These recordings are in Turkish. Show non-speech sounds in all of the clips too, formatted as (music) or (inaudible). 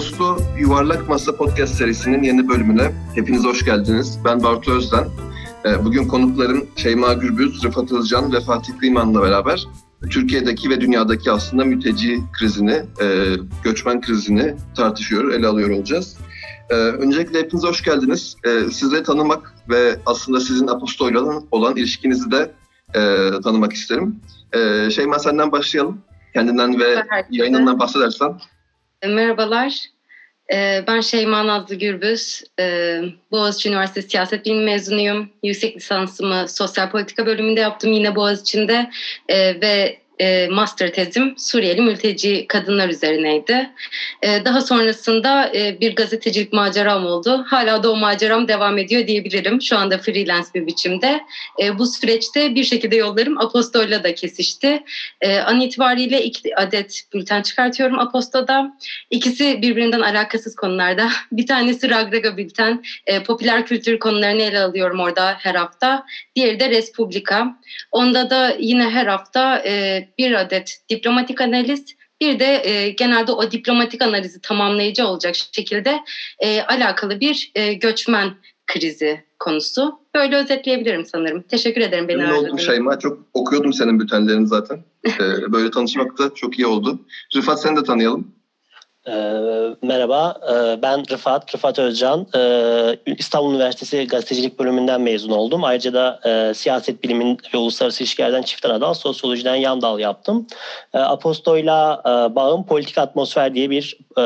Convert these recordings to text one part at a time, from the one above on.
Aposto Yuvarlak Masa Podcast serisinin yeni bölümüne hepiniz hoş geldiniz. Ben Bartu Özden. Ee, bugün konuklarım Şeyma Gürbüz, Rıfat Özcan ve Fatih Kıyman'la beraber Türkiye'deki ve dünyadaki aslında mülteci krizini, e, göçmen krizini tartışıyor, ele alıyor olacağız. Ee, öncelikle hepiniz hoş geldiniz. Sizleri tanımak ve aslında sizin Aposto'yla olan ilişkinizi de e, tanımak isterim. Şeyma senden başlayalım. Kendinden ve yayınından bahsedersen. E, merhabalar. E, ben Şeyma Nazlı Gürbüz. E, Boğaziçi Üniversitesi Siyaset Bilimi mezunuyum. Yüksek lisansımı sosyal politika bölümünde yaptım yine Boğaziçi'nde. Ve e, master tezim Suriyeli mülteci kadınlar üzerineydi. E, daha sonrasında e, bir gazetecilik maceram oldu. Hala da o maceram devam ediyor diyebilirim. Şu anda freelance bir biçimde. E, bu süreçte bir şekilde yollarım Apostol'la da kesişti. E, an itibariyle iki adet bülten çıkartıyorum Aposto'da. İkisi birbirinden alakasız konularda. (laughs) Bir tanesi Ragraga bülten. Popüler kültür konularını ele alıyorum orada her hafta. Diğeri de Respublika. Onda da yine her hafta bir adet diplomatik analiz, bir de e, genelde o diplomatik analizi tamamlayıcı olacak şekilde e, alakalı bir e, göçmen krizi konusu. Böyle özetleyebilirim sanırım. Teşekkür ederim beni ağırladığınız oldum Şeyma. Çok okuyordum senin bültenlerini zaten. ee, (laughs) böyle tanışmak da çok iyi oldu. Rıfat seni de tanıyalım. Ee, merhaba, ee, ben Rıfat, Rıfat Özcan. Ee, İstanbul Üniversitesi Gazetecilik Bölümünden mezun oldum. Ayrıca da e, siyaset bilimin ve uluslararası ilişkilerden çift dal, sosyolojiden yan dal yaptım. Aposto'yla e, bağım politik atmosfer diye bir e,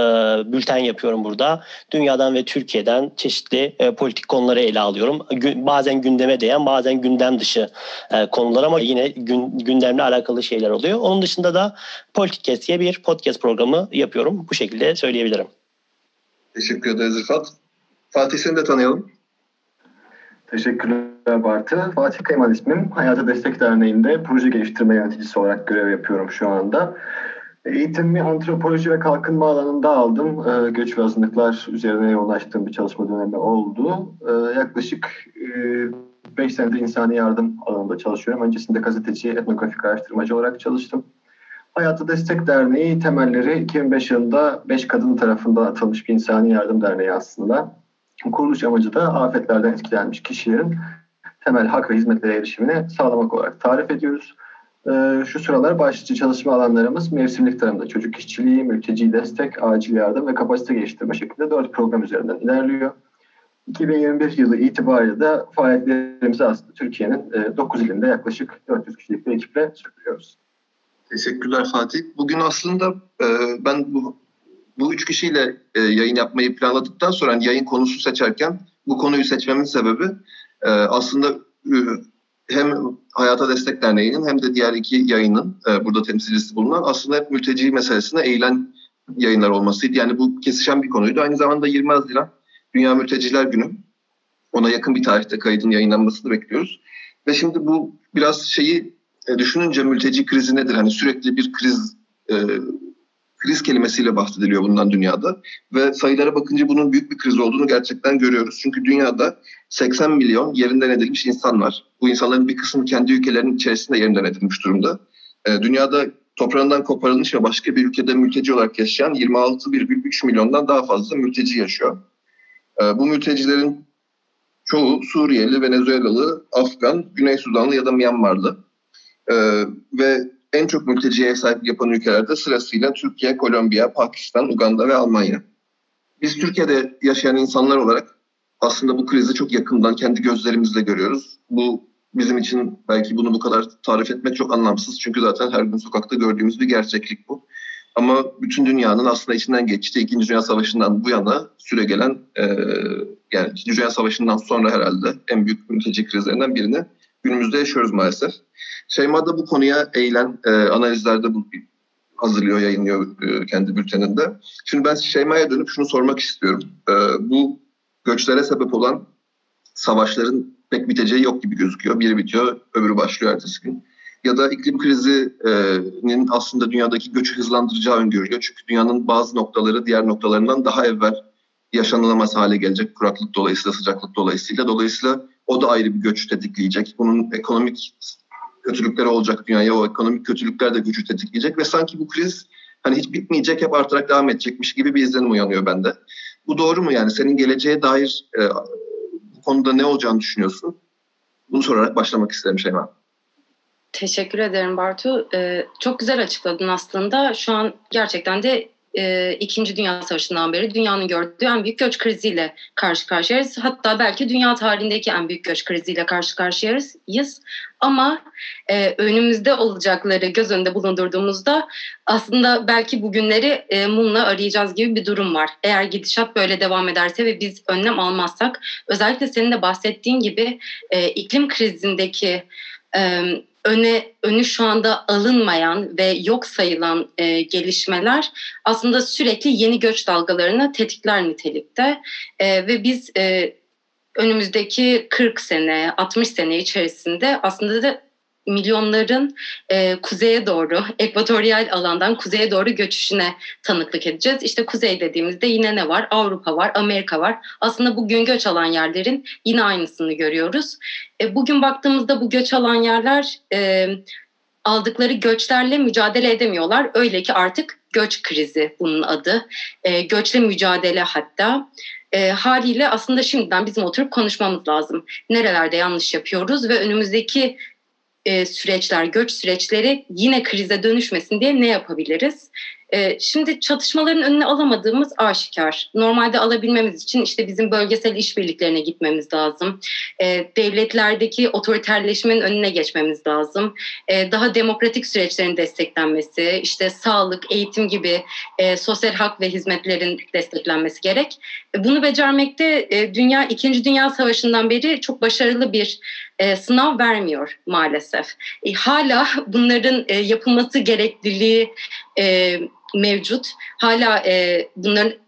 bülten yapıyorum burada. Dünyadan ve Türkiye'den çeşitli politik konuları ele alıyorum. Bazen gündeme değen, bazen gündem dışı e, konular ama yine gün, gündemle alakalı şeyler oluyor. Onun dışında da Politik diye bir podcast programı yapıyorum. Bu şekilde şekilde söyleyebilirim. Teşekkür ederiz Rıfat. Fatih seni de tanıyalım. Teşekkürler Bartı. Fatih Kayman ismim. Hayata Destek Derneği'nde proje geliştirme yöneticisi olarak görev yapıyorum şu anda. Eğitimimi antropoloji ve kalkınma alanında aldım. Ee, göç ve azınlıklar üzerine yoğunlaştığım bir çalışma dönemi oldu. Ee, yaklaşık 5 e, senedir insani yardım alanında çalışıyorum. Öncesinde gazeteci, etnografik araştırmacı olarak çalıştım. Hayatı Destek Derneği temelleri 2005 yılında 5 kadın tarafından atılmış bir insani yardım derneği aslında. Kuruluş amacı da afetlerden etkilenmiş kişilerin temel hak ve hizmetlere erişimini sağlamak olarak tarif ediyoruz. Ee, şu sıralar başlıca çalışma alanlarımız mevsimlik tarımda çocuk işçiliği, mülteci destek, acil yardım ve kapasite geliştirme şeklinde dört program üzerinden ilerliyor. 2021 yılı itibariyle de faaliyetlerimizi aslında Türkiye'nin 9 e, ilinde yaklaşık 400 kişilik bir ekiple sürdürüyoruz. Teşekkürler Fatih. Bugün aslında e, ben bu bu üç kişiyle e, yayın yapmayı planladıktan sonra yani yayın konusu seçerken bu konuyu seçmemin sebebi e, aslında e, hem Hayata Destek Derneği'nin hem de diğer iki yayının e, burada temsilcisi bulunan aslında hep mülteci meselesine eğilen yayınlar olmasıydı. Yani bu kesişen bir konuydu. Aynı zamanda 20 Haziran Dünya Mülteciler Günü. Ona yakın bir tarihte kaydın yayınlanmasını bekliyoruz. Ve şimdi bu biraz şeyi e, düşününce mülteci krizi nedir? Hani sürekli bir kriz e, kriz kelimesiyle bahsediliyor bundan dünyada ve sayılara bakınca bunun büyük bir kriz olduğunu gerçekten görüyoruz. Çünkü dünyada 80 milyon yerinden edilmiş insan var. Bu insanların bir kısmı kendi ülkelerinin içerisinde yerinden edilmiş durumda. E, dünyada toprağından koparılmış ve başka bir ülkede mülteci olarak yaşayan 26,3 milyondan daha fazla mülteci yaşıyor. E, bu mültecilerin çoğu Suriyeli, Venezuelalı, Afgan, Güney Sudanlı ya da Myanmarlı. Ee, ve en çok mülteciye sahipliği yapan ülkelerde sırasıyla Türkiye, Kolombiya, Pakistan, Uganda ve Almanya. Biz Türkiye'de yaşayan insanlar olarak aslında bu krizi çok yakından kendi gözlerimizle görüyoruz. Bu bizim için belki bunu bu kadar tarif etmek çok anlamsız. Çünkü zaten her gün sokakta gördüğümüz bir gerçeklik bu. Ama bütün dünyanın aslında içinden geçtiği İkinci Dünya Savaşı'ndan bu yana süre gelen e, yani İkinci Dünya Savaşı'ndan sonra herhalde en büyük mülteci krizlerinden birini günümüzde yaşıyoruz maalesef. Şeyma da bu konuya eğilen e, analizlerde bu, hazırlıyor, yayınlıyor e, kendi bülteninde. Şimdi ben Şeyma'ya dönüp şunu sormak istiyorum. E, bu göçlere sebep olan savaşların pek biteceği yok gibi gözüküyor. Biri bitiyor, öbürü başlıyor ertesi gün. Ya da iklim krizinin aslında dünyadaki göçü hızlandıracağı öngörülüyor. Çünkü dünyanın bazı noktaları diğer noktalarından daha evvel yaşanılamaz hale gelecek kuraklık dolayısıyla, sıcaklık dolayısıyla. Dolayısıyla o da ayrı bir göç tetikleyecek. Bunun ekonomik kötülükleri olacak dünyaya. O ekonomik kötülükler de gücü tetikleyecek ve sanki bu kriz hani hiç bitmeyecek hep artarak devam edecekmiş gibi bir izlenim uyanıyor bende. Bu doğru mu yani? Senin geleceğe dair e, bu konuda ne olacağını düşünüyorsun? Bunu sorarak başlamak isterim Şeyma. Teşekkür ederim Bartu. Ee, çok güzel açıkladın aslında. Şu an gerçekten de e, İkinci Dünya Savaşı'ndan beri dünyanın gördüğü en büyük göç kriziyle karşı karşıyayız. Hatta belki dünya tarihindeki en büyük göç kriziyle karşı karşıyayız. Ama e, önümüzde olacakları göz önünde bulundurduğumuzda aslında belki bugünleri e, mumla arayacağız gibi bir durum var. Eğer gidişat böyle devam ederse ve biz önlem almazsak özellikle senin de bahsettiğin gibi e, iklim krizindeki e, öne önü şu anda alınmayan ve yok sayılan e, gelişmeler aslında sürekli yeni göç dalgalarını tetikler nitelikte. E, ve biz e, önümüzdeki 40 sene 60 sene içerisinde aslında da milyonların e, kuzeye doğru, ekvatoryal alandan kuzeye doğru göçüşüne tanıklık edeceğiz. İşte kuzey dediğimizde yine ne var? Avrupa var, Amerika var. Aslında bugün göç alan yerlerin yine aynısını görüyoruz. E, bugün baktığımızda bu göç alan yerler e, aldıkları göçlerle mücadele edemiyorlar. Öyle ki artık göç krizi bunun adı. E, göçle mücadele hatta. E, haliyle aslında şimdiden bizim oturup konuşmamız lazım. Nerelerde yanlış yapıyoruz ve önümüzdeki e, süreçler, göç süreçleri yine krize dönüşmesin diye ne yapabiliriz? E, şimdi çatışmaların önüne alamadığımız aşikar. Normalde alabilmemiz için işte bizim bölgesel işbirliklerine gitmemiz lazım. E, devletlerdeki otoriterleşmenin önüne geçmemiz lazım. E, daha demokratik süreçlerin desteklenmesi, işte sağlık, eğitim gibi e, sosyal hak ve hizmetlerin desteklenmesi gerek. E, bunu becermekte e, dünya İkinci Dünya Savaşı'ndan beri çok başarılı bir e, sınav vermiyor maalesef. E, hala (laughs) bunların e, yapılması gerekliliği e, mevcut. Hala e, bunların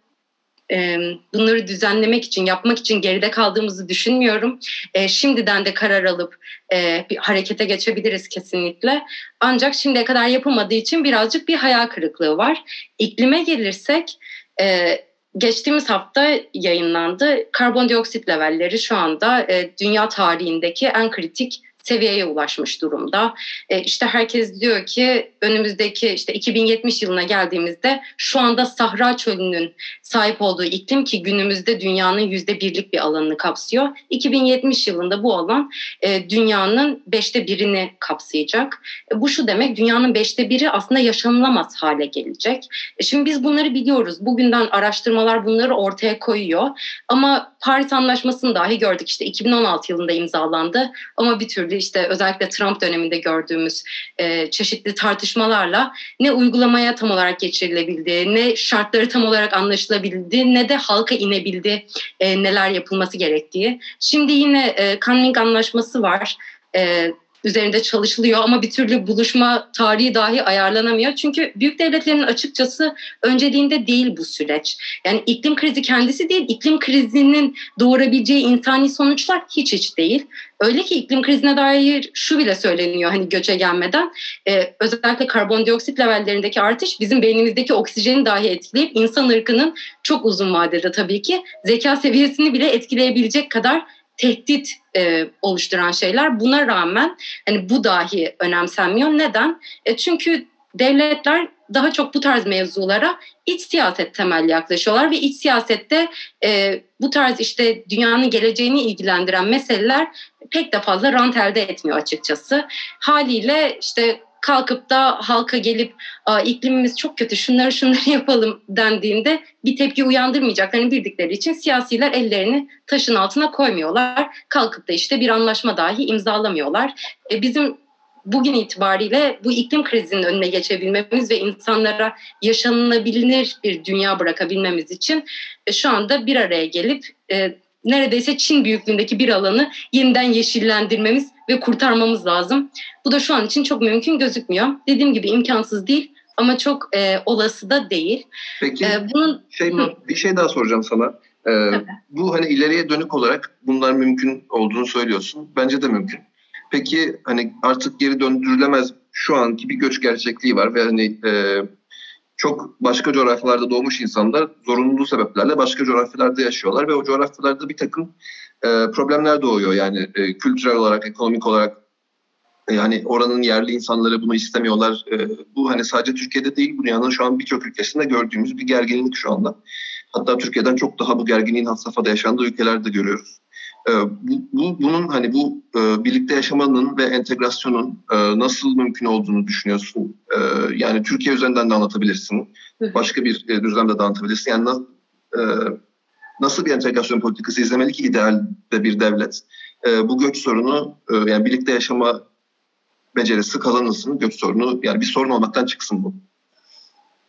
e, bunları düzenlemek için, yapmak için geride kaldığımızı düşünmüyorum. E, şimdiden de karar alıp e, bir harekete geçebiliriz kesinlikle. Ancak şimdiye kadar yapılmadığı için birazcık bir hayal kırıklığı var. İklime gelirsek, e, geçtiğimiz hafta yayınlandı. Karbondioksit levelleri şu anda e, dünya tarihindeki en kritik seviyeye ulaşmış durumda. E, işte herkes diyor ki önümüzdeki işte 2070 yılına geldiğimizde şu anda Sahra Çölü'nün sahip olduğu iklim ki günümüzde dünyanın yüzde birlik bir alanını kapsıyor. 2070 yılında bu alan e, dünyanın beşte birini kapsayacak. E, bu şu demek dünyanın beşte biri aslında yaşanılamaz hale gelecek. E, şimdi biz bunları biliyoruz. Bugünden araştırmalar bunları ortaya koyuyor. Ama Paris Anlaşması'nı dahi gördük. İşte 2016 yılında imzalandı ama bir türlü işte özellikle Trump döneminde gördüğümüz e, çeşitli tartışmalarla ne uygulamaya tam olarak geçirilebildi, ne şartları tam olarak anlaşılabildi, ne de halka inebildi e, neler yapılması gerektiği. Şimdi yine e, Canning Anlaşması var. E, üzerinde çalışılıyor ama bir türlü buluşma tarihi dahi ayarlanamıyor. Çünkü büyük devletlerin açıkçası önceliğinde değil bu süreç. Yani iklim krizi kendisi değil, iklim krizinin doğurabileceği insani sonuçlar hiç hiç değil. Öyle ki iklim krizine dair şu bile söyleniyor hani göçe gelmeden e, özellikle karbondioksit levellerindeki artış bizim beynimizdeki oksijeni dahi etkileyip insan ırkının çok uzun vadede tabii ki zeka seviyesini bile etkileyebilecek kadar tehdit e, oluşturan şeyler. Buna rağmen hani bu dahi önemsenmiyor. Neden? E, çünkü devletler daha çok bu tarz mevzulara iç siyaset temelli yaklaşıyorlar ve iç siyasette e, bu tarz işte dünyanın geleceğini ilgilendiren meseleler pek de fazla rant elde etmiyor açıkçası. Haliyle işte kalkıp da halka gelip iklimimiz çok kötü şunları şunları (laughs) yapalım dendiğinde bir tepki uyandırmayacaklarını bildikleri için siyasiler ellerini taşın altına koymuyorlar. Kalkıp da işte bir anlaşma dahi imzalamıyorlar. E, bizim bugün itibariyle bu iklim krizinin önüne geçebilmemiz ve insanlara yaşanılabilir bir dünya bırakabilmemiz için e, şu anda bir araya gelip e, neredeyse Çin büyüklüğündeki bir alanı yeniden yeşillendirmemiz ve kurtarmamız lazım. Bu da şu an için çok mümkün gözükmüyor. Dediğim gibi imkansız değil ama çok e, olası da değil. Peki ee, bunun şey bir şey daha soracağım sana. Ee, bu hani ileriye dönük olarak bunlar mümkün olduğunu söylüyorsun. Bence de mümkün. Peki hani artık geri döndürülemez şu anki bir göç gerçekliği var ve hani e, çok başka coğrafyalarda doğmuş insanlar zorunlu sebeplerle başka coğrafyalarda yaşıyorlar ve o coğrafyalarda bir takım e, problemler doğuyor. Yani e, kültürel olarak, ekonomik olarak Yani oranın yerli insanları bunu istemiyorlar. E, bu hani sadece Türkiye'de değil dünyanın şu an birçok ülkesinde gördüğümüz bir gerginlik şu anda. Hatta Türkiye'den çok daha bu gerginliğin had safhada yaşandığı ülkelerde görüyoruz. E, bu, bu, bunun hani bu e, birlikte yaşamanın ve entegrasyonun e, nasıl mümkün olduğunu düşünüyorsun. E, yani Türkiye üzerinden de anlatabilirsin. Başka bir e, düzlemde de anlatabilirsin. Yani e, nasıl bir entegrasyon politikası izlemeli ki idealde bir devlet? E, bu göç sorunu e, yani birlikte yaşama becerisi kazanılsın. Göç sorunu yani bir sorun olmaktan çıksın bu.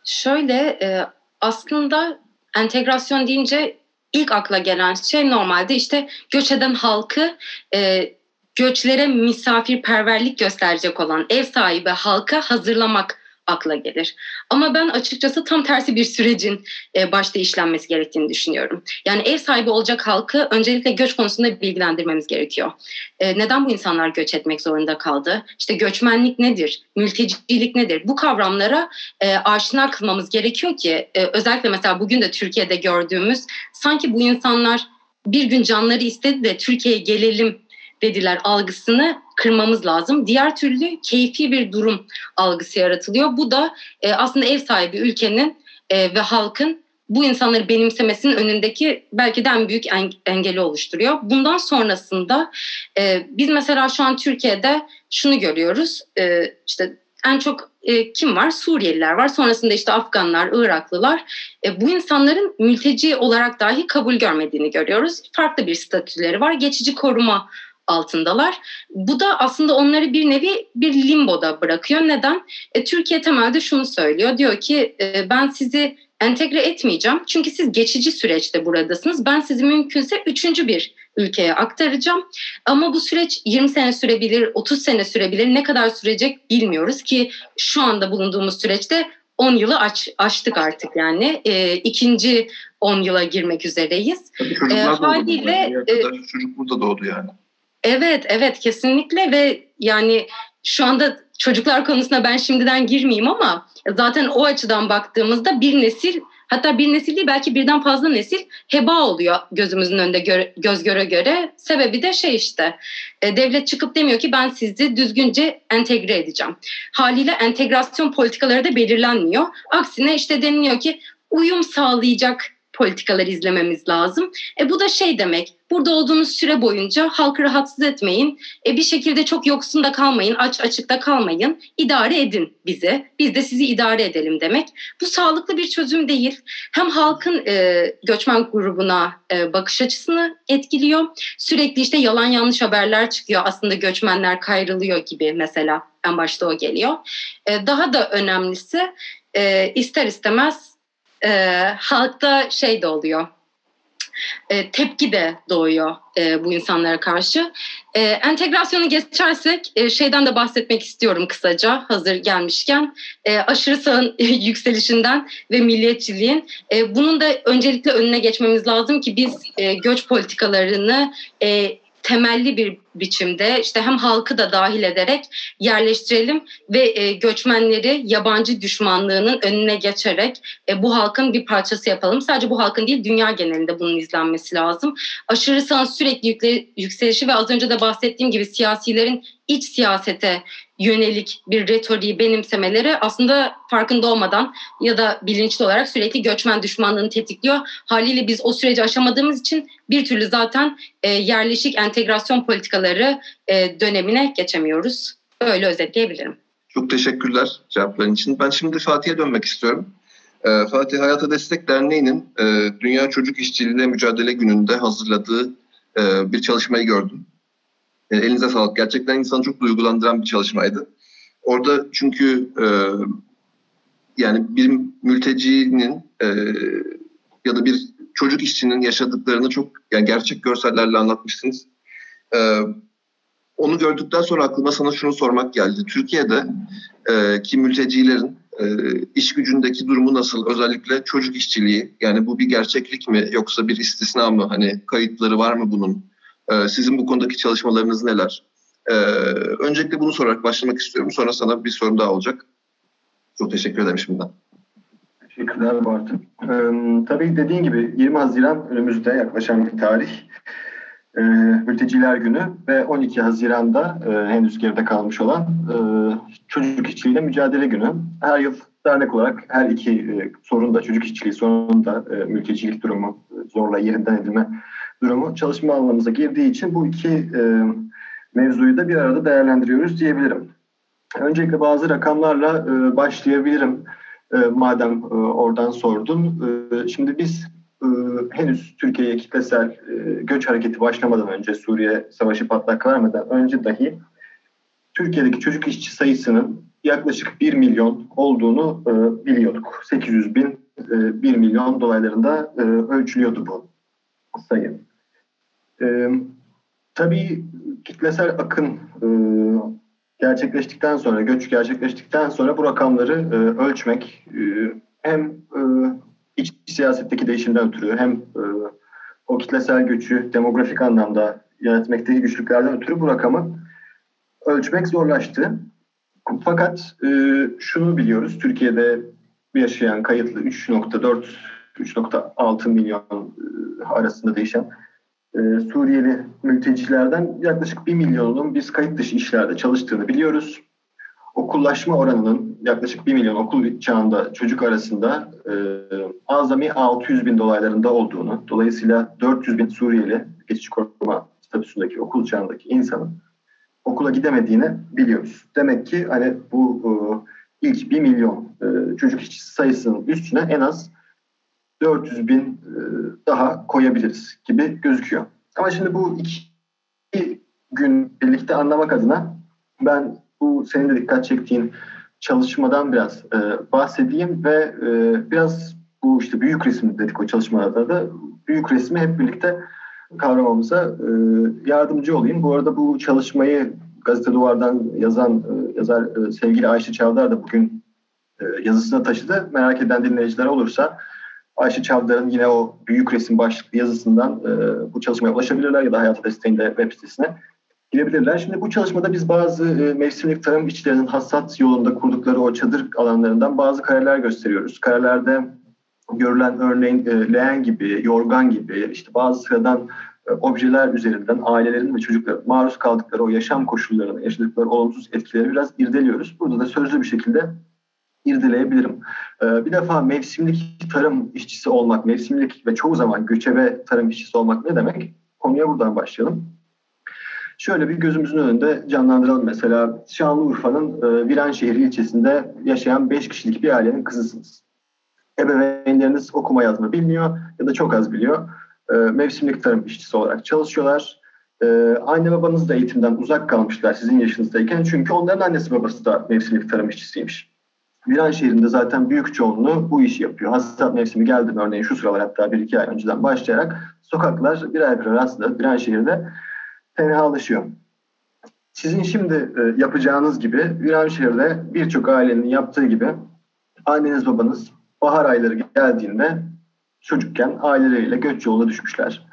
Şöyle e, aslında entegrasyon deyince ilk akla gelen şey normalde işte göç eden halkı e, göçlere misafirperverlik gösterecek olan ev sahibi halka hazırlamak akla gelir. Ama ben açıkçası tam tersi bir sürecin e, başta işlenmesi gerektiğini düşünüyorum. Yani ev sahibi olacak halkı öncelikle göç konusunda bilgilendirmemiz gerekiyor. E, neden bu insanlar göç etmek zorunda kaldı? İşte göçmenlik nedir? Mültecilik nedir? Bu kavramlara e, aşina kılmamız gerekiyor ki e, özellikle mesela bugün de Türkiye'de gördüğümüz sanki bu insanlar bir gün canları istedi de Türkiye'ye gelelim dediler algısını kırmamız lazım. Diğer türlü keyfi bir durum algısı yaratılıyor. Bu da e, aslında ev sahibi ülkenin e, ve halkın bu insanları benimsemesinin önündeki belki de en büyük engeli oluşturuyor. Bundan sonrasında e, biz mesela şu an Türkiye'de şunu görüyoruz. E, işte en çok e, kim var? Suriyeliler var. Sonrasında işte Afganlar, Iraklılar. E, bu insanların mülteci olarak dahi kabul görmediğini görüyoruz. Farklı bir statüleri var. Geçici koruma altındalar. Bu da aslında onları bir nevi bir limboda bırakıyor. Neden? E, Türkiye temelde şunu söylüyor. Diyor ki e, ben sizi entegre etmeyeceğim. Çünkü siz geçici süreçte buradasınız. Ben sizi mümkünse üçüncü bir ülkeye aktaracağım. Ama bu süreç 20 sene sürebilir, 30 sene sürebilir. Ne kadar sürecek bilmiyoruz ki şu anda bulunduğumuz süreçte 10 yılı aç, açtık artık yani. E, ikinci 10 yıla girmek üzereyiz. Tabii e, haliyle e, çocuk burada doğdu yani. Evet, evet kesinlikle ve yani şu anda çocuklar konusuna ben şimdiden girmeyeyim ama zaten o açıdan baktığımızda bir nesil hatta bir nesil değil belki birden fazla nesil heba oluyor gözümüzün önünde göre, göz göre göre. Sebebi de şey işte e, devlet çıkıp demiyor ki ben sizi düzgünce entegre edeceğim. Haliyle entegrasyon politikaları da belirlenmiyor. Aksine işte deniliyor ki uyum sağlayacak politikalar izlememiz lazım. E bu da şey demek, burada olduğunuz süre boyunca halkı rahatsız etmeyin, e bir şekilde çok yoksun da kalmayın, aç açıkta kalmayın, idare edin bizi, biz de sizi idare edelim demek. Bu sağlıklı bir çözüm değil. Hem halkın e, göçmen grubuna e, bakış açısını etkiliyor, sürekli işte yalan yanlış haberler çıkıyor, aslında göçmenler kayrılıyor gibi mesela en başta o geliyor. E, daha da önemlisi e, ister istemez e, halkta şey de oluyor. E, tepki de doğuyor e, bu insanlara karşı. E, entegrasyonu geçersek e, şeyden de bahsetmek istiyorum kısaca hazır gelmişken. E, aşırı sağın (laughs) yükselişinden ve milliyetçiliğin. E, bunun da öncelikle önüne geçmemiz lazım ki biz e, göç politikalarını e, temelli bir biçimde işte hem halkı da dahil ederek yerleştirelim ve e, göçmenleri yabancı düşmanlığının önüne geçerek e, bu halkın bir parçası yapalım. Sadece bu halkın değil dünya genelinde bunun izlenmesi lazım. Aşırı sağın sürekli yükle, yükselişi ve az önce de bahsettiğim gibi siyasilerin iç siyasete yönelik bir retoriği benimsemeleri aslında farkında olmadan ya da bilinçli olarak sürekli göçmen düşmanlığını tetikliyor. Haliyle biz o süreci aşamadığımız için bir türlü zaten e, yerleşik entegrasyon politikaları e, dönemine geçemiyoruz. Böyle özetleyebilirim. Çok teşekkürler cevapların için. Ben şimdi Fatih'e dönmek istiyorum. E, Fatih Hayata Destek Derneği'nin e, Dünya Çocuk İşçiliğiyle Mücadele Günü'nde hazırladığı e, bir çalışmayı gördüm. E, elinize sağlık. Gerçekten insanı çok duygulandıran bir çalışmaydı. Orada çünkü e, yani bir mültecinin e, ya da bir çocuk işçinin yaşadıklarını çok yani gerçek görsellerle anlatmışsınız. E, onu gördükten sonra aklıma sana şunu sormak geldi. Türkiye'de e, ki mültecilerin e, iş gücündeki durumu nasıl? Özellikle çocuk işçiliği. Yani bu bir gerçeklik mi yoksa bir istisna mı? Hani kayıtları var mı bunun? Ee, sizin bu konudaki çalışmalarınız neler? Ee, öncelikle bunu sorarak başlamak istiyorum. Sonra sana bir sorum daha olacak. Çok teşekkür ederim şimdiden. Teşekkürler Bartın. Ee, tabii dediğin gibi 20 Haziran önümüzde yaklaşan bir tarih. e, Mülteciler Günü ve 12 Haziran'da e, henüz geride kalmış olan e, Çocuk İşçiliğiyle Mücadele Günü. Her yıl dernek olarak her iki e, sorunda, çocuk işçiliği sorununda e, mültecilik durumu, zorla yerinden edilme durumu çalışma alanımıza girdiği için bu iki e, mevzuyu da bir arada değerlendiriyoruz diyebilirim. Öncelikle bazı rakamlarla e, başlayabilirim e, madem e, oradan sordun. E, şimdi biz e, henüz Türkiye'ye kitlesel e, göç hareketi başlamadan önce Suriye savaşı patlak vermeden önce dahi Türkiye'deki çocuk işçi sayısının yaklaşık 1 milyon olduğunu e, biliyorduk. 800 bin, e, 1 milyon dolaylarında e, ölçülüyordu bu sayı. E, tabii kitlesel akın e, gerçekleştikten sonra, göç gerçekleştikten sonra bu rakamları e, ölçmek e, hem e, iç siyasetteki değişimden ötürü hem e, o kitlesel göçü demografik anlamda yönetmekteki güçlüklerden ötürü bu rakamı ölçmek zorlaştı. Fakat e, şunu biliyoruz, Türkiye'de yaşayan kayıtlı 3.4 3.6 milyon e, arasında değişen e, Suriyeli mültecilerden yaklaşık 1 milyonun biz kayıt dışı işlerde çalıştığını biliyoruz. Okullaşma oranının yaklaşık 1 milyon okul çağında çocuk arasında e, azami 600 bin dolaylarında olduğunu, dolayısıyla 400 bin Suriyeli geçici koruma statüsündeki okul çağındaki insanın okula gidemediğini biliyoruz. Demek ki hani bu e, ilk 1 milyon e, çocuk işçisi sayısının üstüne en az 400 bin e, daha koyabiliriz gibi gözüküyor. Ama şimdi bu iki gün birlikte anlamak adına ben bu senin de dikkat çektiğin çalışmadan biraz e, bahsedeyim ve e, biraz bu işte büyük resim dedik o çalışmalarda da büyük resmi hep birlikte kavramamıza e, yardımcı olayım. Bu arada bu çalışmayı Gazete Duvar'dan yazan e, yazar e, sevgili Ayşe Çavdar da bugün e, yazısına taşıdı. Merak eden dinleyiciler olursa Ayşe Çavdar'ın yine o büyük resim başlıklı yazısından e, bu çalışmaya ulaşabilirler ya da Hayata Desteği'nde web sitesine girebilirler. Şimdi bu çalışmada biz bazı e, mevsimlik tarım işçilerinin hassat yolunda kurdukları o çadır alanlarından bazı kareler gösteriyoruz. Karelerde görülen örneğin e, leğen gibi, yorgan gibi işte bazı sıradan e, objeler üzerinden ailelerin ve çocukların maruz kaldıkları o yaşam koşullarını, yaşadıkları olumsuz etkileri biraz irdeliyoruz. Burada da sözlü bir şekilde irdeleyebilirim. Ee, bir defa mevsimlik tarım işçisi olmak, mevsimlik ve çoğu zaman göçebe tarım işçisi olmak ne demek? Konuya buradan başlayalım. Şöyle bir gözümüzün önünde canlandıralım. Mesela Şanlıurfa'nın e, Viranşehir ilçesinde yaşayan 5 kişilik bir ailenin kızısınız. Ebeveynleriniz okuma yazma bilmiyor ya da çok az biliyor. E, mevsimlik tarım işçisi olarak çalışıyorlar. E, anne babanız da eğitimden uzak kalmışlar sizin yaşınızdayken. Çünkü onların annesi babası da mevsimlik tarım işçisiymiş. Viran şehrinde zaten büyük çoğunluğu bu işi yapıyor. Hasat mevsimi geldi mi örneğin şu sıralar hatta bir iki ay önceden başlayarak sokaklar birer birer aslında Viran şehirde tenhalaşıyor. Sizin şimdi e, yapacağınız gibi Viran şehirde birçok ailenin yaptığı gibi anneniz babanız bahar ayları geldiğinde çocukken aileleriyle göç yoluna düşmüşler.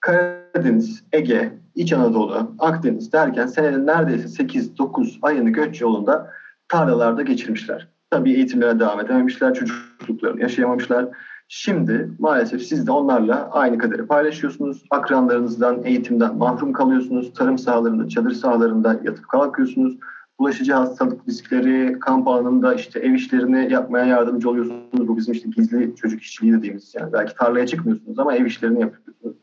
Karadeniz, Ege, İç Anadolu, Akdeniz derken senenin neredeyse 8-9 ayını göç yolunda tarlalarda geçirmişler. Tabii eğitimlere devam edememişler, çocukluklarını yaşayamamışlar. Şimdi maalesef siz de onlarla aynı kaderi paylaşıyorsunuz. Akranlarınızdan, eğitimden mahrum kalıyorsunuz. Tarım sahalarında, çadır sahalarında yatıp kalkıyorsunuz. Bulaşıcı hastalık riskleri, kamp alanında işte ev işlerini yapmaya yardımcı oluyorsunuz. Bu bizim işte gizli çocuk işçiliği dediğimiz yani. Belki tarlaya çıkmıyorsunuz ama ev işlerini yapıyorsunuz.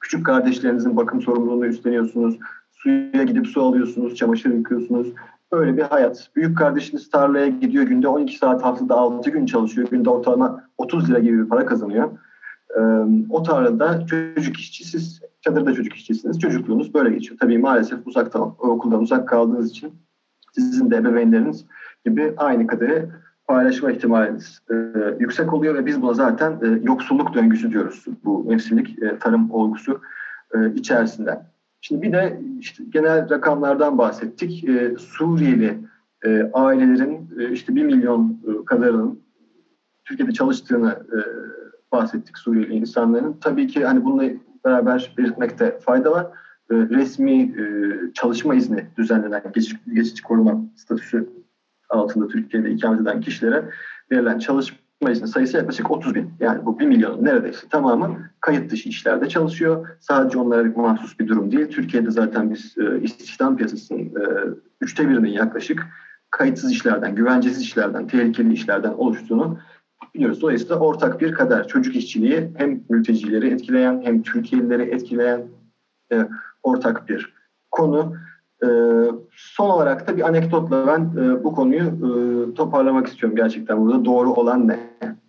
Küçük kardeşlerinizin bakım sorumluluğunu üstleniyorsunuz. Suya gidip su alıyorsunuz, çamaşır yıkıyorsunuz. Böyle bir hayat. Büyük kardeşiniz tarlaya gidiyor günde 12 saat haftada 6 gün çalışıyor. Günde ortalama 30 lira gibi bir para kazanıyor. Ee, o tarlada çocuk işçisiz, çadırda çocuk işçisiniz. Çocukluğunuz böyle geçiyor. Tabii maalesef uzaktan, okuldan uzak kaldığınız için sizin de ebeveynleriniz gibi aynı kaderi paylaşma ihtimaliniz e, yüksek oluyor ve biz buna zaten e, yoksulluk döngüsü diyoruz bu mevsimlik e, tarım olgusu e, içerisinde. Şimdi bir de işte genel rakamlardan bahsettik. E, Suriyeli e, ailelerin e, işte bir milyon e, kadarının Türkiye'de çalıştığını e, bahsettik Suriyeli insanların. Tabii ki hani bununla beraber belirtmekte fayda var. E, resmi e, çalışma izni düzenlenen geçici, geçici koruma statüsü altında Türkiye'de ikamet eden kişilere verilen çalışma Meclisi'nin sayısı yaklaşık 30 bin. Yani bu 1 milyonun neredeyse tamamı kayıt dışı işlerde çalışıyor. Sadece onlara mahsus bir durum değil. Türkiye'de zaten biz e, istihdam piyasasının e, üçte birinin yaklaşık kayıtsız işlerden, güvencesiz işlerden, tehlikeli işlerden oluştuğunu biliyoruz. Dolayısıyla ortak bir kader. Çocuk işçiliği hem mültecileri etkileyen hem Türkiye'lileri etkileyen e, ortak bir konu. E, son olarak da bir anekdotla ben e, bu konuyu e, toparlamak istiyorum gerçekten burada. Doğru olan ne?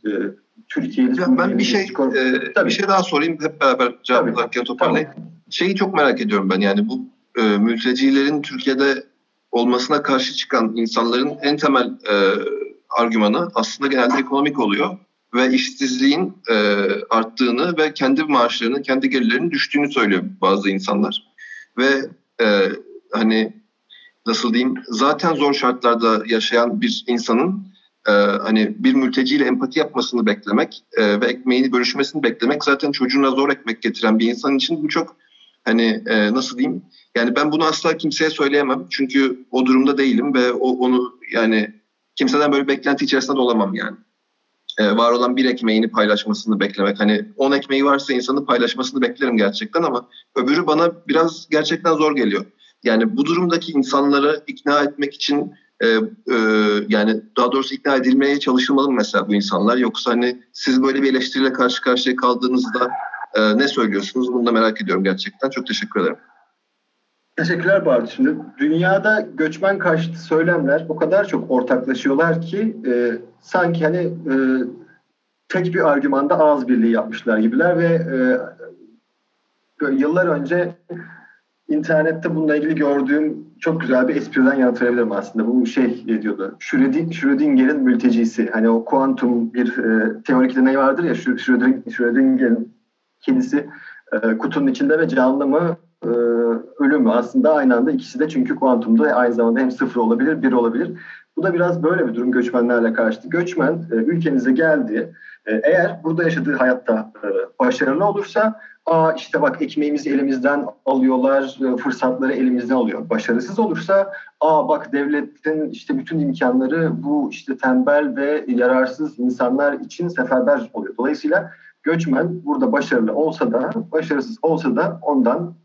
E, Türkiye'li ya ben bir şey skor... e, Tabii. bir şey daha sorayım hep beraber cevaplarken toparlayayım. Tabii. Şeyi çok merak ediyorum ben yani bu e, mültecilerin Türkiye'de olmasına karşı çıkan insanların en temel e, argümanı aslında genelde ekonomik oluyor ve işsizliğin e, arttığını ve kendi maaşlarının, kendi gelirlerinin düştüğünü söylüyor bazı insanlar. Ve e, hani nasıl diyeyim zaten zor şartlarda yaşayan bir insanın e, hani bir mülteciyle empati yapmasını beklemek e, ve ekmeğini bölüşmesini beklemek zaten çocuğuna zor ekmek getiren bir insan için bu çok hani e, nasıl diyeyim yani ben bunu asla kimseye söyleyemem çünkü o durumda değilim ve o, onu yani kimseden böyle beklenti içerisinde de olamam yani. Ee, var olan bir ekmeğini paylaşmasını beklemek. Hani on ekmeği varsa insanın paylaşmasını beklerim gerçekten ama öbürü bana biraz gerçekten zor geliyor. Yani bu durumdaki insanları ikna etmek için e, e, yani daha doğrusu ikna edilmeye çalışılmalı mı mesela bu insanlar? Yoksa hani siz böyle bir eleştiriyle karşı karşıya kaldığınızda e, ne söylüyorsunuz? Bunu da merak ediyorum gerçekten. Çok teşekkür ederim. Teşekkürler Bartu. Şimdi dünyada göçmen karşıtı söylemler o kadar çok ortaklaşıyorlar ki e, sanki hani e, tek bir argümanda ağız birliği yapmışlar gibiler ve e, yıllar önce internette bununla ilgili gördüğüm çok güzel bir espriden yanıtlayabilirim aslında. Bu şey diyordu. Schrödinger'in mültecisi. Hani o kuantum bir e, teorik deney vardır ya Schrödinger'in kedisi e, kutunun içinde ve canlı mı e, ölüm aslında aynı anda ikisi de çünkü kuantumda aynı zamanda hem sıfır olabilir, bir olabilir. Bu da biraz böyle bir durum göçmenlerle karşıtı. Göçmen e, ülkenize geldi. E, eğer burada yaşadığı hayatta e, başarılı olursa Aa işte bak ekmeğimizi elimizden alıyorlar, e, fırsatları elimizden alıyor. Başarısız olursa aa bak devletin işte bütün imkanları bu işte tembel ve yararsız insanlar için seferber oluyor. Dolayısıyla göçmen burada başarılı olsa da başarısız olsa da ondan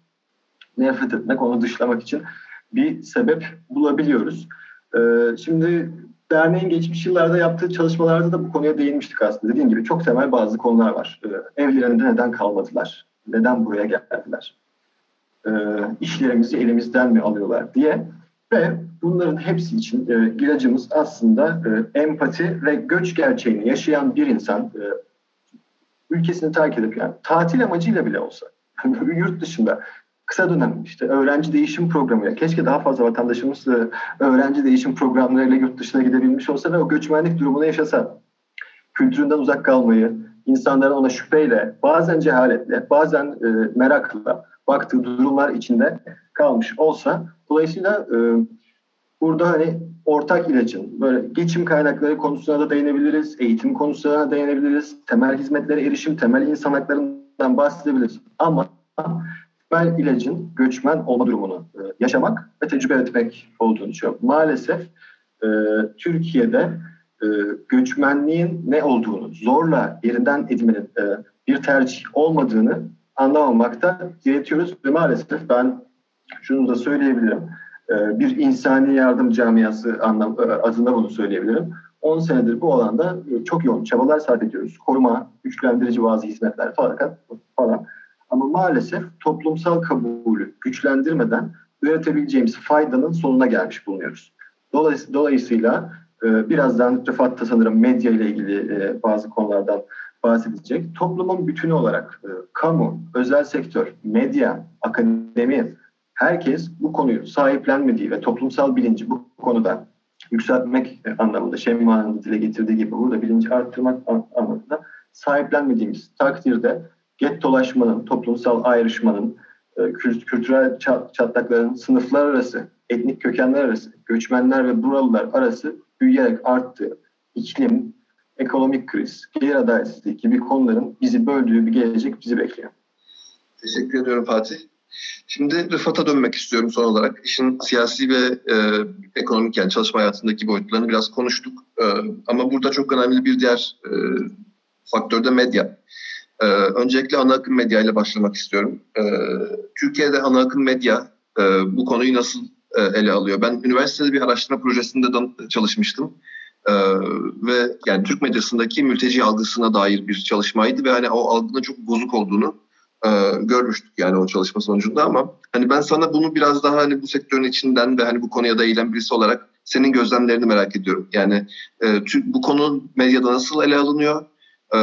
nefret etmek, onu dışlamak için bir sebep bulabiliyoruz. Ee, şimdi derneğin geçmiş yıllarda yaptığı çalışmalarda da bu konuya değinmiştik aslında. Dediğim gibi çok temel bazı konular var. Ee, evlerinde neden kalmadılar? Neden buraya geldiler? Ee, işlerimizi elimizden mi alıyorlar diye. Ve bunların hepsi için e, ilacımız aslında e, empati ve göç gerçeğini yaşayan bir insan e, ülkesini terk edip yani tatil amacıyla bile olsa (laughs) yurt dışında kısa dönem işte öğrenci değişim programıyla keşke daha fazla vatandaşımız öğrenci değişim programlarıyla yurt dışına gidebilmiş olsa ve o göçmenlik durumunu yaşasa kültüründen uzak kalmayı, insanların ona şüpheyle, bazen cehaletle, bazen e, merakla baktığı durumlar içinde kalmış olsa dolayısıyla e, burada hani ortak ilacın böyle geçim kaynakları konusuna da değinebiliriz, eğitim konusuna da değinebiliriz, temel hizmetlere erişim, temel insan haklarından bahsedebiliriz. Ama temel ilacın göçmen olma durumunu e, yaşamak ve tecrübe etmek olduğunu düşünüyorum. Maalesef e, Türkiye'de e, göçmenliğin ne olduğunu, zorla yerinden edmenin e, bir tercih olmadığını anlamamakta diretiyoruz ve maalesef ben şunu da söyleyebilirim. E, bir insani yardım camiası anlam, e, adında bunu söyleyebilirim. 10 senedir bu alanda e, çok yoğun çabalar sarf ediyoruz. Koruma, güçlendirici bazı hizmetler falan. falan. Ama maalesef toplumsal kabulü güçlendirmeden üretebileceğimiz faydanın sonuna gelmiş bulunuyoruz. Dolayısıyla, dolayısıyla e, birazdan Rıfat da sanırım medya ile ilgili e, bazı konulardan bahsedecek. Toplumun bütünü olarak e, kamu, özel sektör, medya, akademi herkes bu konuyu sahiplenmediği ve toplumsal bilinci bu konuda yükseltmek anlamında Şemma'nın dile getirdiği gibi burada bilinci arttırmak anlamında sahiplenmediğimiz takdirde gettolaşmanın, toplumsal ayrışmanın, e, kültürel çatlakların sınıflar arası, etnik kökenler arası, göçmenler ve buralılar arası büyüyerek arttığı iklim, ekonomik kriz, gelir adaletsizliği gibi konuların bizi böldüğü bir gelecek bizi bekliyor. Teşekkür ediyorum Fatih. Şimdi Rıfat'a dönmek istiyorum son olarak. İşin siyasi ve e, ekonomik yani çalışma hayatındaki boyutlarını biraz konuştuk. E, ama burada çok önemli bir diğer e, faktör de medya. E, öncelikle ana akım medya ile başlamak istiyorum. E, Türkiye'de ana akım medya e, bu konuyu nasıl e, ele alıyor? Ben üniversitede bir araştırma projesinde çalışmıştım. Ee, ve yani Türk medyasındaki mülteci algısına dair bir çalışmaydı ve hani o algının çok bozuk olduğunu e, görmüştük yani o çalışma sonucunda ama hani ben sana bunu biraz daha hani bu sektörün içinden ve hani bu konuya da eğilen birisi olarak senin gözlemlerini merak ediyorum. Yani e, bu konu medyada nasıl ele alınıyor e,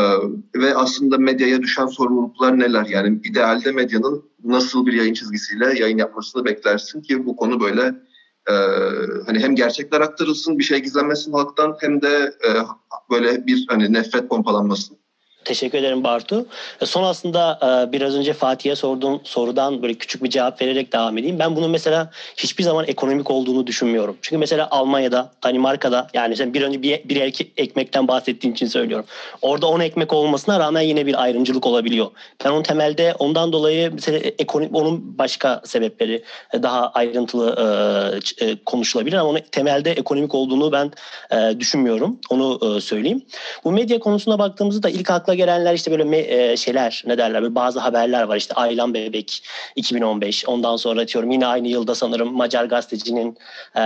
ve aslında medyaya düşen sorumluluklar neler? Yani idealde medyanın nasıl bir yayın çizgisiyle yayın yapmasını beklersin ki bu konu böyle e, hani hem gerçekler aktarılsın, bir şey gizlenmesin halktan hem de e, böyle bir hani nefret pompalanmasın. Teşekkür ederim Bartu. E, son aslında e, biraz önce Fatih'e sorduğum sorudan böyle küçük bir cevap vererek devam edeyim. Ben bunun mesela hiçbir zaman ekonomik olduğunu düşünmüyorum. Çünkü mesela Almanya'da, Danimarka'da yani sen bir önce bir, bir ekmekten bahsettiğin için söylüyorum. Orada 10 ekmek olmasına rağmen yine bir ayrımcılık olabiliyor. Ben onun temelde ondan dolayı mesela ekonomik onun başka sebepleri daha ayrıntılı e, konuşulabilir ama onun temelde ekonomik olduğunu ben düşünmüyorum. Onu söyleyeyim. Bu medya konusuna baktığımızda ilk akla akla gelenler işte böyle e, şeyler ne derler böyle bazı haberler var işte Aylan Bebek 2015 ondan sonra diyorum yine aynı yılda sanırım Macar gazetecinin e,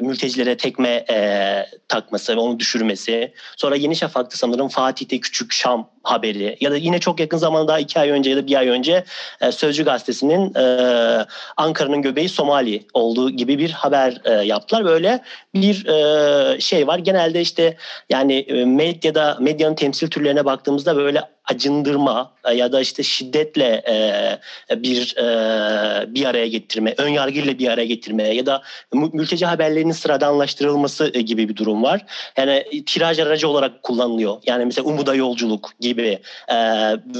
mültecilere tekme e, takması onu düşürmesi. Sonra Yeni Şafak'ta sanırım Fatih'te Küçük Şam haberi ya da yine çok yakın zamanda iki ay önce ya da bir ay önce e, Sözcü gazetesinin e, Ankara'nın göbeği Somali olduğu gibi bir haber e, yaptılar. Böyle bir e, şey var. Genelde işte yani e, medyada medyanın temsil türlerine baktığımız baktığımızda böyle acındırma e, ya da işte şiddetle e, bir e, bir araya getirme, ön yargıyla bir araya getirme ya da mülteci haberlerinin sıradanlaştırılması e, gibi bir durum var. Yani tiraj aracı olarak kullanılıyor. Yani mesela Umuda Yolculuk gibi e,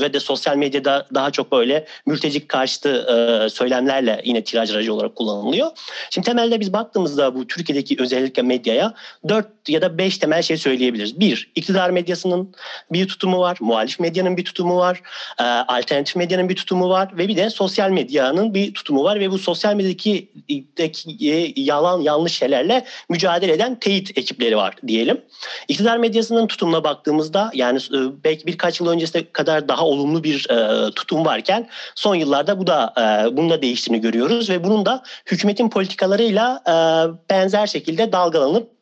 ve de sosyal medyada daha çok böyle mülteci karşıtı e, söylemlerle yine tiraj aracı olarak kullanılıyor. Şimdi temelde biz baktığımızda bu Türkiye'deki özellikle medyaya dört ya da beş temel şey söyleyebiliriz. Bir, iktidar medyasının bir tutumu var, muhalif medya medyanın bir tutumu var, e, alternatif medyanın bir tutumu var ve bir de sosyal medyanın bir tutumu var ve bu sosyal medyadaki e, yalan yanlış şeylerle mücadele eden teyit ekipleri var diyelim. İktidar medyasının tutumuna baktığımızda yani e, belki birkaç yıl öncesine kadar daha olumlu bir e, tutum varken son yıllarda bu da e, bunun da değiştiğini görüyoruz ve bunun da hükümetin politikalarıyla e, benzer şekilde dalgalanıp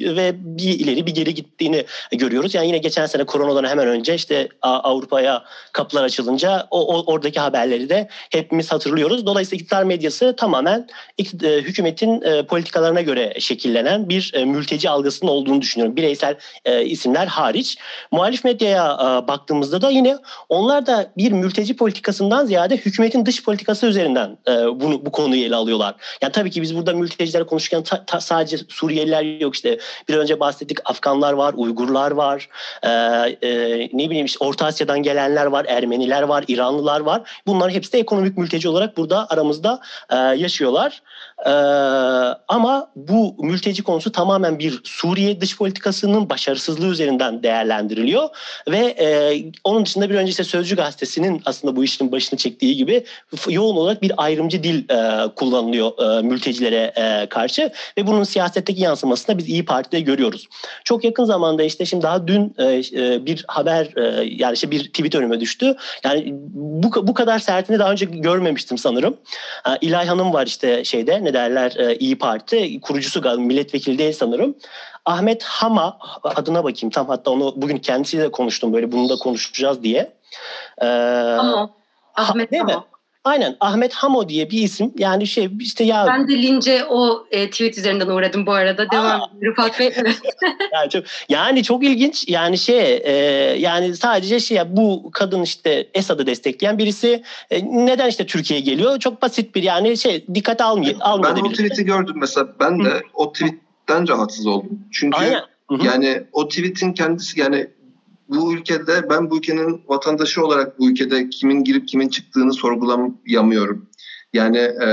ve bir ileri bir geri gittiğini görüyoruz. Yani yine geçen sene koronadan hemen önce işte Avrupa'ya kapılar açılınca o, o oradaki haberleri de hepimiz hatırlıyoruz. Dolayısıyla iktidar medyası tamamen e, hükümetin e, politikalarına göre şekillenen bir e, mülteci algısının olduğunu düşünüyorum. Bireysel e, isimler hariç. Muhalif medyaya e, baktığımızda da yine onlar da bir mülteci politikasından ziyade hükümetin dış politikası üzerinden e, bunu bu konuyu ele alıyorlar. Yani tabii ki biz burada mülteciler konuşurken ta, ta, sadece Suriyeliler yok işte bir önce bahsettik Afganlar var, Uygurlar var, e, e, ne bileyim işte Orta Asya'dan gelenler var, Ermeniler var, İranlılar var. Bunlar hepsi de ekonomik mülteci olarak burada aramızda e, yaşıyorlar. E, ama bu mülteci konusu tamamen bir Suriye dış politikasının başarısızlığı üzerinden değerlendiriliyor ve e, onun dışında bir önce işte Sözcü gazetesinin aslında bu işin başını çektiği gibi yoğun olarak bir ayrımcı dil e, kullanılıyor e, mültecilere e, karşı ve bunun siyasetteki yansıması aslında biz İyi Parti'de görüyoruz. Çok yakın zamanda işte şimdi daha dün e, e, bir haber e, yani işte bir tweet önüme düştü. Yani bu bu kadar sertini daha önce görmemiştim sanırım. E, İlay Hanım var işte şeyde ne derler e, İyi Parti kurucusu milletvekili değil sanırım. Ahmet Hama adına bakayım tam hatta onu bugün kendisiyle konuştum böyle bunu da konuşacağız diye. Ee, Hamo. Ahmet ha, Hamo. Aynen Ahmet Hamo diye bir isim. Yani şey işte ya... Ben de lince o e, tweet üzerinden uğradım bu arada. Devam Rıfat Bey. (laughs) yani, çok, yani çok ilginç. Yani şey e, yani sadece şey bu kadın işte Esad'ı destekleyen birisi. E, neden işte Türkiye'ye geliyor? Çok basit bir yani şey dikkat almıyor. almıyor ben o tweet'i gördüm mesela. Ben de Hı. o tweetten rahatsız oldum. Çünkü Aynen. Hı-hı. yani o tweet'in kendisi yani bu ülkede ben bu ülkenin vatandaşı olarak bu ülkede kimin girip kimin çıktığını sorgulayamıyorum. Yani e,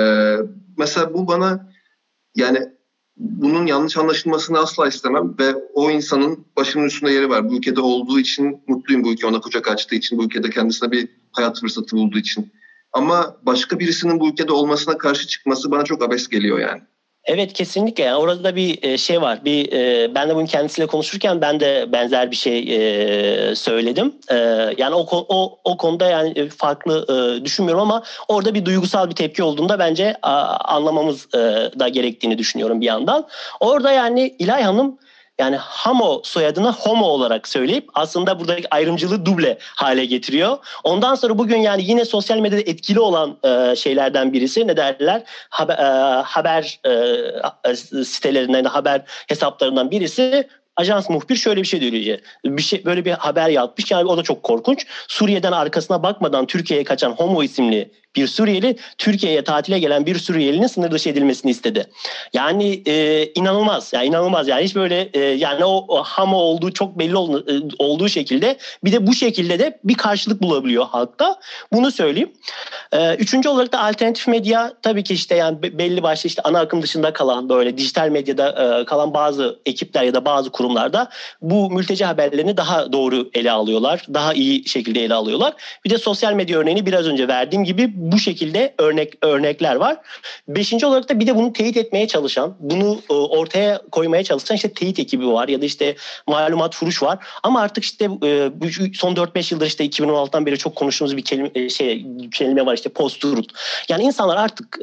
mesela bu bana yani bunun yanlış anlaşılmasını asla istemem ve o insanın başımın üstünde yeri var. Bu ülkede olduğu için mutluyum bu ülke ona kucak açtığı için, bu ülkede kendisine bir hayat fırsatı bulduğu için. ama başka birisinin bu ülkede olmasına karşı çıkması bana çok abes geliyor yani. Evet kesinlikle yani orada da bir e, şey var. Bir e, ben de bunun kendisiyle konuşurken ben de benzer bir şey e, söyledim. E, yani o o o konuda yani e, farklı e, düşünmüyorum ama orada bir duygusal bir tepki olduğunda bence a, anlamamız e, da gerektiğini düşünüyorum bir yandan. Orada yani İlay Hanım yani Hamo soyadını Homo olarak söyleyip aslında buradaki ayrımcılığı duble hale getiriyor. Ondan sonra bugün yani yine sosyal medyada etkili olan e, şeylerden birisi ne derler? Haber, e, haber e, sitelerinden, haber hesaplarından birisi ajans muhbir şöyle bir şey diyor. Bir şey böyle bir haber yapmış yani o da çok korkunç. Suriye'den arkasına bakmadan Türkiye'ye kaçan Homo isimli bir Suriyeli Türkiye'ye tatile gelen bir Suriyelinin sınır dışı edilmesini istedi. Yani e, inanılmaz. Yani inanılmaz yani hiç böyle e, yani o, o hama olduğu çok belli ol, e, olduğu şekilde bir de bu şekilde de bir karşılık bulabiliyor halkta. Bunu söyleyeyim. E, üçüncü olarak da alternatif medya tabii ki işte yani belli başlı işte ana akım dışında kalan böyle dijital medyada e, kalan bazı ekipler ya da bazı kurumlarda bu mülteci haberlerini daha doğru ele alıyorlar. Daha iyi şekilde ele alıyorlar. Bir de sosyal medya örneğini biraz önce verdiğim gibi bu şekilde örnek örnekler var. Beşinci olarak da bir de bunu teyit etmeye çalışan, bunu e, ortaya koymaya çalışan işte teyit ekibi var ya da işte malumat furuş var. Ama artık işte e, son 4-5 yıldır işte 2016'dan beri çok konuştuğumuz bir kelime e, şey kelime var işte post truth. Yani insanlar artık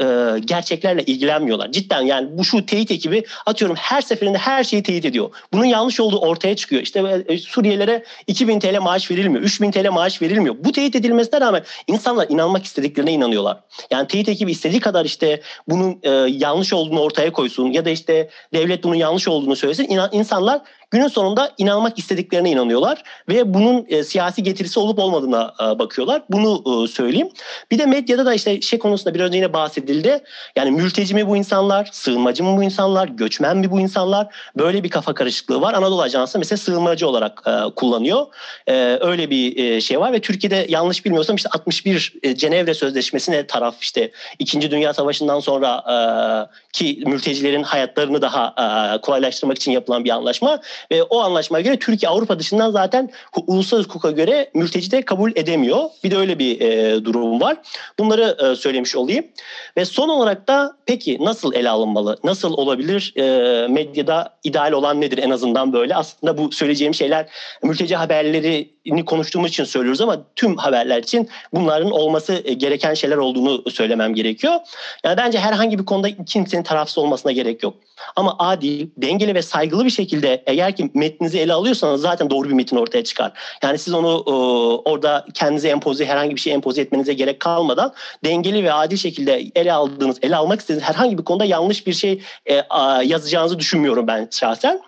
gerçeklerle ilgilenmiyorlar. Cidden yani bu şu teyit ekibi atıyorum her seferinde her şeyi teyit ediyor. Bunun yanlış olduğu ortaya çıkıyor. İşte Suriyelilere 2000 TL maaş verilmiyor, 3000 TL maaş verilmiyor. Bu teyit edilmesine rağmen insanlar inanmak istediklerine inanıyorlar. Yani teyit ekibi istediği kadar işte bunun e, yanlış olduğunu ortaya koysun ya da işte devlet bunun yanlış olduğunu söylesin. İnan, insanlar günün sonunda inanmak istediklerine inanıyorlar ve bunun e, siyasi getirisi olup olmadığına e, bakıyorlar. Bunu e, söyleyeyim. Bir de medyada da işte şey konusunda biraz önce yine bahsedildi. Yani mülteci mi bu insanlar, sığınmacı mı bu insanlar, göçmen mi bu insanlar? Böyle bir kafa karışıklığı var. Anadolu Ajansı mesela sığınmacı olarak e, kullanıyor. E, öyle bir e, şey var ve Türkiye'de yanlış bilmiyorsam işte 61 e, Cenevre Sözleşmesi'ne taraf işte 2. Dünya Savaşı'ndan sonra e, ki mültecilerin hayatlarını daha e, kolaylaştırmak için yapılan bir anlaşma ve o anlaşmaya göre Türkiye Avrupa dışından zaten uluslararası hukuka göre mülteci de kabul edemiyor. Bir de öyle bir e, durum var. Bunları e, söylemiş olayım. Ve son olarak da peki nasıl ele alınmalı? Nasıl olabilir? E, medyada ideal olan nedir en azından böyle? Aslında bu söyleyeceğim şeyler mülteci haberlerini konuştuğumuz için söylüyoruz ama tüm haberler için bunların olması gereken şeyler olduğunu söylemem gerekiyor. Yani bence herhangi bir konuda kimsenin tarafsız olmasına gerek yok. Ama adil, dengeli ve saygılı bir şekilde eğer ki metninizi ele alıyorsanız zaten doğru bir metin ortaya çıkar. Yani siz onu e, orada kendinize empoze, herhangi bir şey empoze etmenize gerek kalmadan dengeli ve adil şekilde ele aldığınız, ele almak istediğiniz herhangi bir konuda yanlış bir şey e, a, yazacağınızı düşünmüyorum ben şahsen.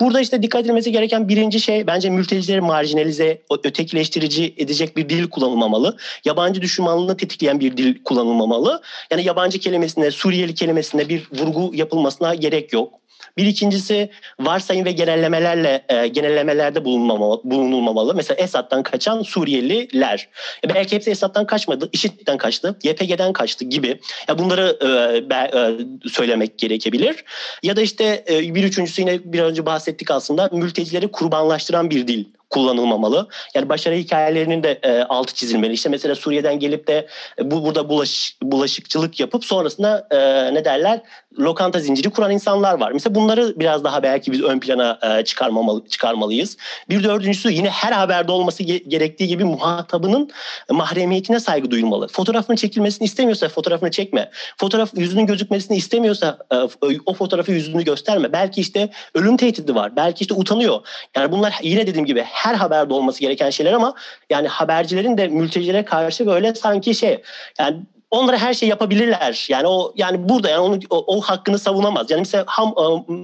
Burada işte dikkat edilmesi gereken birinci şey bence mültecileri marjinalize, ötekileştirici edecek bir dil kullanılmamalı. Yabancı düşmanlığını tetikleyen bir dil kullanılmamalı. Yani yabancı kelimesinde, Suriyeli kelimesinde bir vurgu yapılmasına gerek yok. Bir ikincisi varsayım ve genellemelerle e, genellemelerde bulunmamalı, bulunulmamalı. Mesela Esad'dan kaçan Suriyeliler. E, belki hepsi Esad'dan kaçmadı, IŞİD'den kaçtı, YPG'den kaçtı gibi. Ya bunları e, be, e, söylemek gerekebilir. Ya da işte e, bir üçüncüsü yine bir önce bahsettik aslında mültecileri kurbanlaştıran bir dil kullanılmamalı. Yani başarı hikayelerinin de e, altı çizilmeli. İşte mesela Suriye'den gelip de e, bu burada bulaş, bulaşıkçılık yapıp sonrasında e, ne derler lokanta zinciri kuran insanlar var. Mesela bunları biraz daha belki biz ön plana e, çıkarmamalı, çıkarmalıyız. Bir dördüncüsü yine her haberde olması ge- gerektiği gibi muhatabının mahremiyetine saygı duyulmalı. Fotoğrafının çekilmesini istemiyorsa fotoğrafını çekme. Fotoğraf yüzünün gözükmesini istemiyorsa e, o fotoğrafı yüzünü gösterme. Belki işte ölüm tehdidi var. Belki işte utanıyor. Yani bunlar yine dediğim gibi her haberde olması gereken şeyler ama yani habercilerin de mültecilere karşı böyle sanki şey yani onlara her şey yapabilirler. Yani o yani burada yani onu o, o hakkını savunamaz. Yani mesela Ham,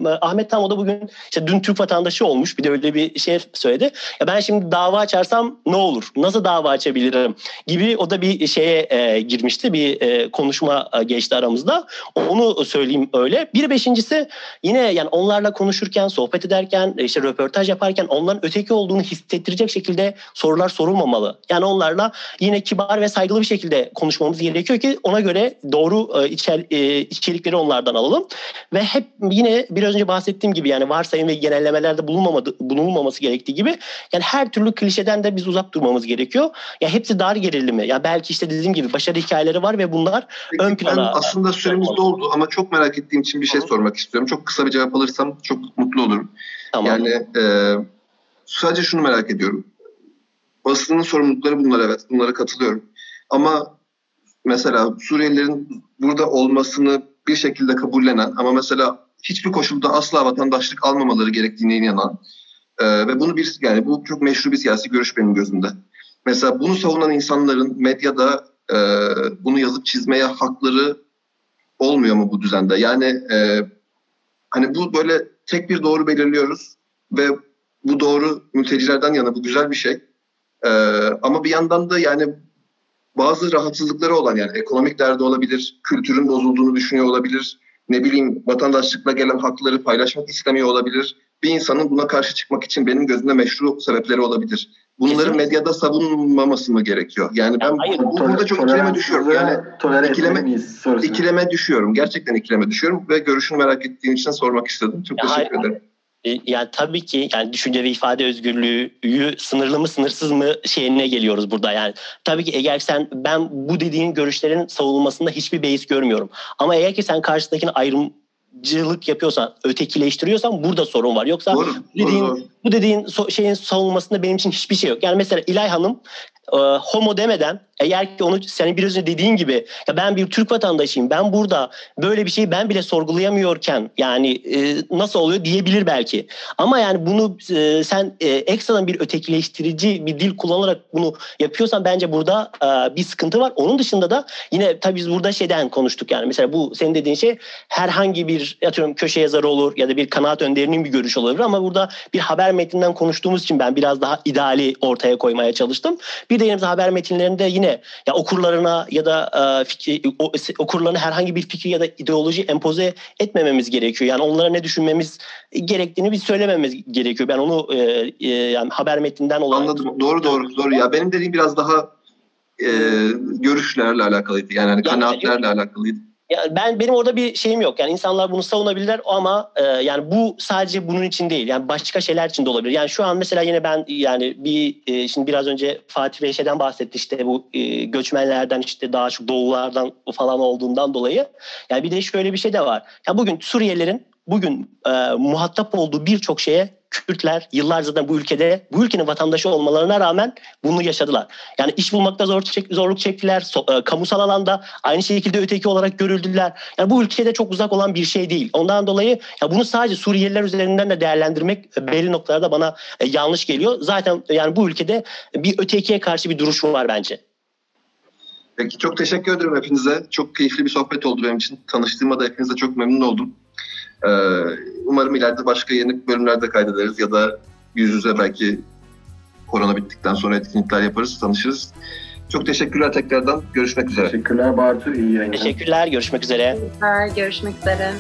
e, Ahmet Tam o da bugün işte dün Türk vatandaşı olmuş. Bir de öyle bir şey söyledi. Ya ben şimdi dava açarsam ne olur? Nasıl dava açabilirim? Gibi o da bir şeye e, girmişti. Bir e, konuşma e, geçti aramızda. Onu söyleyeyim öyle. Bir beşincisi yine yani onlarla konuşurken, sohbet ederken, işte röportaj yaparken onların öteki olduğunu hissettirecek şekilde sorular sorulmamalı. Yani onlarla yine kibar ve saygılı bir şekilde konuşmamız gerekiyor ki ona göre doğru e, içer, e, içerikleri onlardan alalım. Ve hep yine biraz önce bahsettiğim gibi yani varsayım ve genellemelerde bulunmamadı, bulunulmaması gerektiği gibi yani her türlü klişeden de biz uzak durmamız gerekiyor. Ya yani hepsi dar gerilimi. Ya belki işte dediğim gibi başarı hikayeleri var ve bunlar Peki, ön plana. Aslında süremiz doldu ama çok merak ettiğim için bir şey sormak istiyorum. Çok kısa bir cevap alırsam çok mutlu olurum. Tamam. Yani e, sadece şunu merak ediyorum. Basının sorumlulukları bunlar evet. Bunlara katılıyorum. Ama mesela Suriyelilerin burada olmasını bir şekilde kabullenen ama mesela hiçbir koşulda asla vatandaşlık almamaları gerektiğine inanan e, ve bunu bir yani bu çok meşru bir siyasi görüş benim gözümde. Mesela bunu savunan insanların medyada e, bunu yazıp çizmeye hakları olmuyor mu bu düzende? Yani e, hani bu böyle tek bir doğru belirliyoruz ve bu doğru mültecilerden yana bu güzel bir şey. E, ama bir yandan da yani bazı rahatsızlıkları olan yani ekonomik derdi olabilir, kültürün bozulduğunu düşünüyor olabilir, ne bileyim vatandaşlıkla gelen hakları paylaşmak istemiyor olabilir. Bir insanın buna karşı çıkmak için benim gözümde meşru sebepleri olabilir. Bunları Kesinlikle. medyada savunmaması mı gerekiyor? Yani ben ya hayır, bu, burada çok ikileme düşüyorum. Yani ikileme, ikileme düşüyorum. Gerçekten ikileme düşüyorum ve görüşünü merak ettiğim için sormak istedim. Çok ya teşekkür hayır, ederim. E, yani tabii ki yani düşünce ve ifade özgürlüğü sınırlı mı sınırsız mı şeyine geliyoruz burada yani. Tabii ki eğer sen ben bu dediğin görüşlerin savunulmasında hiçbir beis görmüyorum. Ama eğer ki sen karşıdakini ayrımcılık yapıyorsan, ötekileştiriyorsan burada sorun var. Yoksa doğru, dediğin doğru. bu dediğin şeyin savunulmasında benim için hiçbir şey yok. Yani mesela İlay Hanım e, homo demeden eğer ki onu senin biraz önce dediğin gibi ya ben bir Türk vatandaşıyım ben burada böyle bir şeyi ben bile sorgulayamıyorken yani e, nasıl oluyor diyebilir belki. Ama yani bunu e, sen e, ekstradan bir ötekileştirici bir dil kullanarak bunu yapıyorsan bence burada e, bir sıkıntı var. Onun dışında da yine tabii biz burada şeyden konuştuk yani mesela bu senin dediğin şey herhangi bir atıyorum köşe yazarı olur ya da bir kanaat önderinin bir görüş olabilir ama burada bir haber metninden konuştuğumuz için ben biraz daha ideali ortaya koymaya çalıştım. Bir de haber metinlerinde yine ya okurlarına ya da e, fikri, o, okurlarına herhangi bir fikir ya da ideoloji empoze etmememiz gerekiyor. Yani onlara ne düşünmemiz gerektiğini biz söylememiz gerekiyor. Ben onu e, e, yani haber metninden olan Anladım. Doğru doğru doğru. Ya benim dediğim biraz daha e, görüşlerle alakalıydı. Yani hani kanaatlerle alakalıydı. Yani ben benim orada bir şeyim yok. Yani insanlar bunu savunabilirler ama e, yani bu sadece bunun için değil. Yani başka şeyler için de olabilir. Yani şu an mesela yine ben yani bir e, şimdi biraz önce Fatih Bey şeyden bahsetti işte bu e, göçmenlerden işte daha çok doğulardan falan olduğundan dolayı. Yani bir de şöyle bir şey de var. Yani bugün Suriyelilerin bugün e, muhatap olduğu birçok şeye Kürtler yıllarca zaten bu ülkede bu ülkenin vatandaşı olmalarına rağmen bunu yaşadılar. Yani iş bulmakta zor zorluk çektiler. So, e, kamusal alanda aynı şekilde öteki olarak görüldüler. Yani bu ülkede çok uzak olan bir şey değil. Ondan dolayı ya bunu sadece Suriyeliler üzerinden de değerlendirmek belli noktalarda bana e, yanlış geliyor. Zaten yani bu ülkede bir ötekiye karşı bir duruş var bence. Peki çok teşekkür ederim hepinize. Çok keyifli bir sohbet oldu benim için. Tanıştığıma da hepinize çok memnun oldum. Ee, umarım ileride başka yeni bölümlerde kaydederiz ya da yüz yüze belki korona bittikten sonra etkinlikler yaparız, tanışırız. Çok teşekkürler tekrardan. Görüşmek üzere. Teşekkürler Bartu. İyi yayınlar. Teşekkürler. Görüşmek üzere. Teşekkürler. Görüşmek üzere.